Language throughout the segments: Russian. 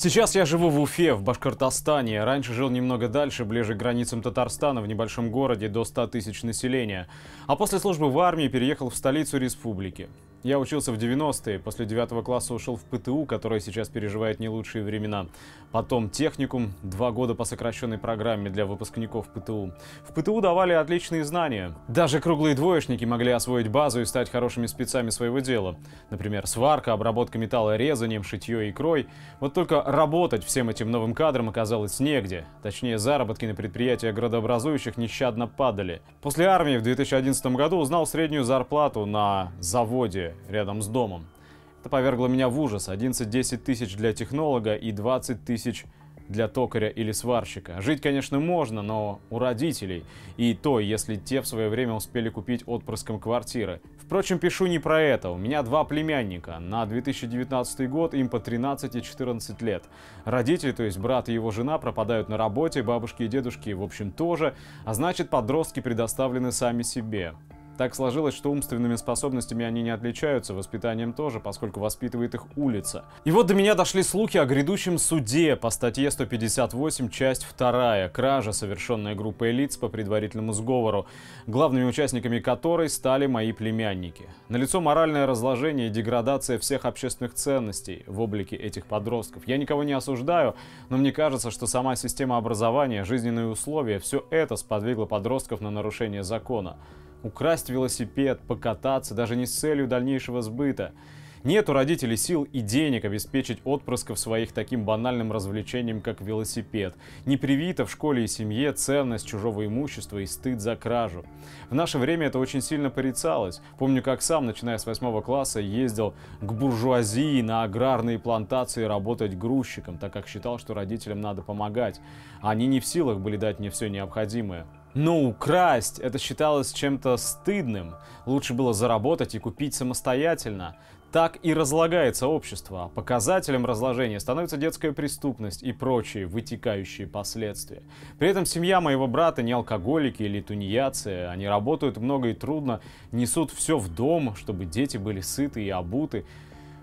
Сейчас я живу в Уфе, в Башкортостане. Раньше жил немного дальше, ближе к границам Татарстана, в небольшом городе до 100 тысяч населения. А после службы в армии переехал в столицу республики. Я учился в 90-е, после 9 класса ушел в ПТУ, которая сейчас переживает не лучшие времена. Потом техникум, два года по сокращенной программе для выпускников ПТУ. В ПТУ давали отличные знания. Даже круглые двоечники могли освоить базу и стать хорошими спецами своего дела. Например, сварка, обработка металла резанием, шитье и крой. Вот только работать всем этим новым кадрам оказалось негде. Точнее, заработки на предприятиях градообразующих нещадно падали. После армии в 2011 году узнал среднюю зарплату на заводе рядом с домом. Это повергло меня в ужас. 11-10 тысяч для технолога и 20 тысяч для токаря или сварщика. Жить, конечно, можно, но у родителей. И то, если те в свое время успели купить отпрыском квартиры. Впрочем, пишу не про это. У меня два племянника. На 2019 год им по 13 и 14 лет. Родители, то есть брат и его жена, пропадают на работе, бабушки и дедушки, в общем, тоже. А значит, подростки предоставлены сами себе. Так сложилось, что умственными способностями они не отличаются, воспитанием тоже, поскольку воспитывает их улица. И вот до меня дошли слухи о грядущем суде по статье 158, часть 2, кража, совершенная группой лиц по предварительному сговору, главными участниками которой стали мои племянники. Налицо моральное разложение и деградация всех общественных ценностей в облике этих подростков. Я никого не осуждаю, но мне кажется, что сама система образования, жизненные условия, все это сподвигло подростков на нарушение закона украсть велосипед, покататься, даже не с целью дальнейшего сбыта. Нет у родителей сил и денег обеспечить отпрысков своих таким банальным развлечением, как велосипед. Не привита в школе и семье ценность чужого имущества и стыд за кражу. В наше время это очень сильно порицалось. Помню, как сам, начиная с восьмого класса, ездил к буржуазии на аграрные плантации работать грузчиком, так как считал, что родителям надо помогать. Они не в силах были дать мне все необходимое. Но украсть это считалось чем-то стыдным. Лучше было заработать и купить самостоятельно. Так и разлагается общество. Показателем разложения становится детская преступность и прочие вытекающие последствия. При этом семья моего брата не алкоголики или тунеядцы. Они работают много и трудно, несут все в дом, чтобы дети были сыты и обуты.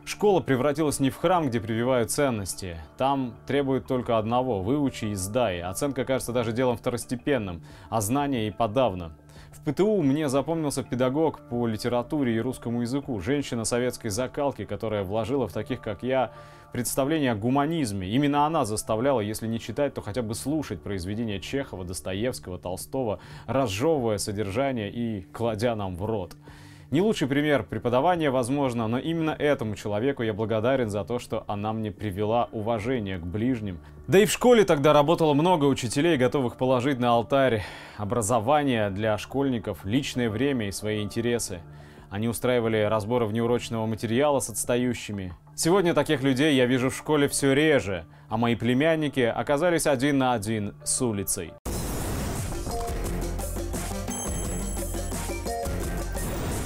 Школа превратилась не в храм, где прививают ценности. Там требуют только одного – выучи и сдай. Оценка кажется даже делом второстепенным, а знания и подавно. В ПТУ мне запомнился педагог по литературе и русскому языку, женщина советской закалки, которая вложила в таких, как я, представление о гуманизме. Именно она заставляла, если не читать, то хотя бы слушать произведения Чехова, Достоевского, Толстого, разжевывая содержание и кладя нам в рот. Не лучший пример преподавания, возможно, но именно этому человеку я благодарен за то, что она мне привела уважение к ближним. Да и в школе тогда работало много учителей, готовых положить на алтарь образование для школьников, личное время и свои интересы. Они устраивали разборы внеурочного материала с отстающими. Сегодня таких людей я вижу в школе все реже, а мои племянники оказались один на один с улицей.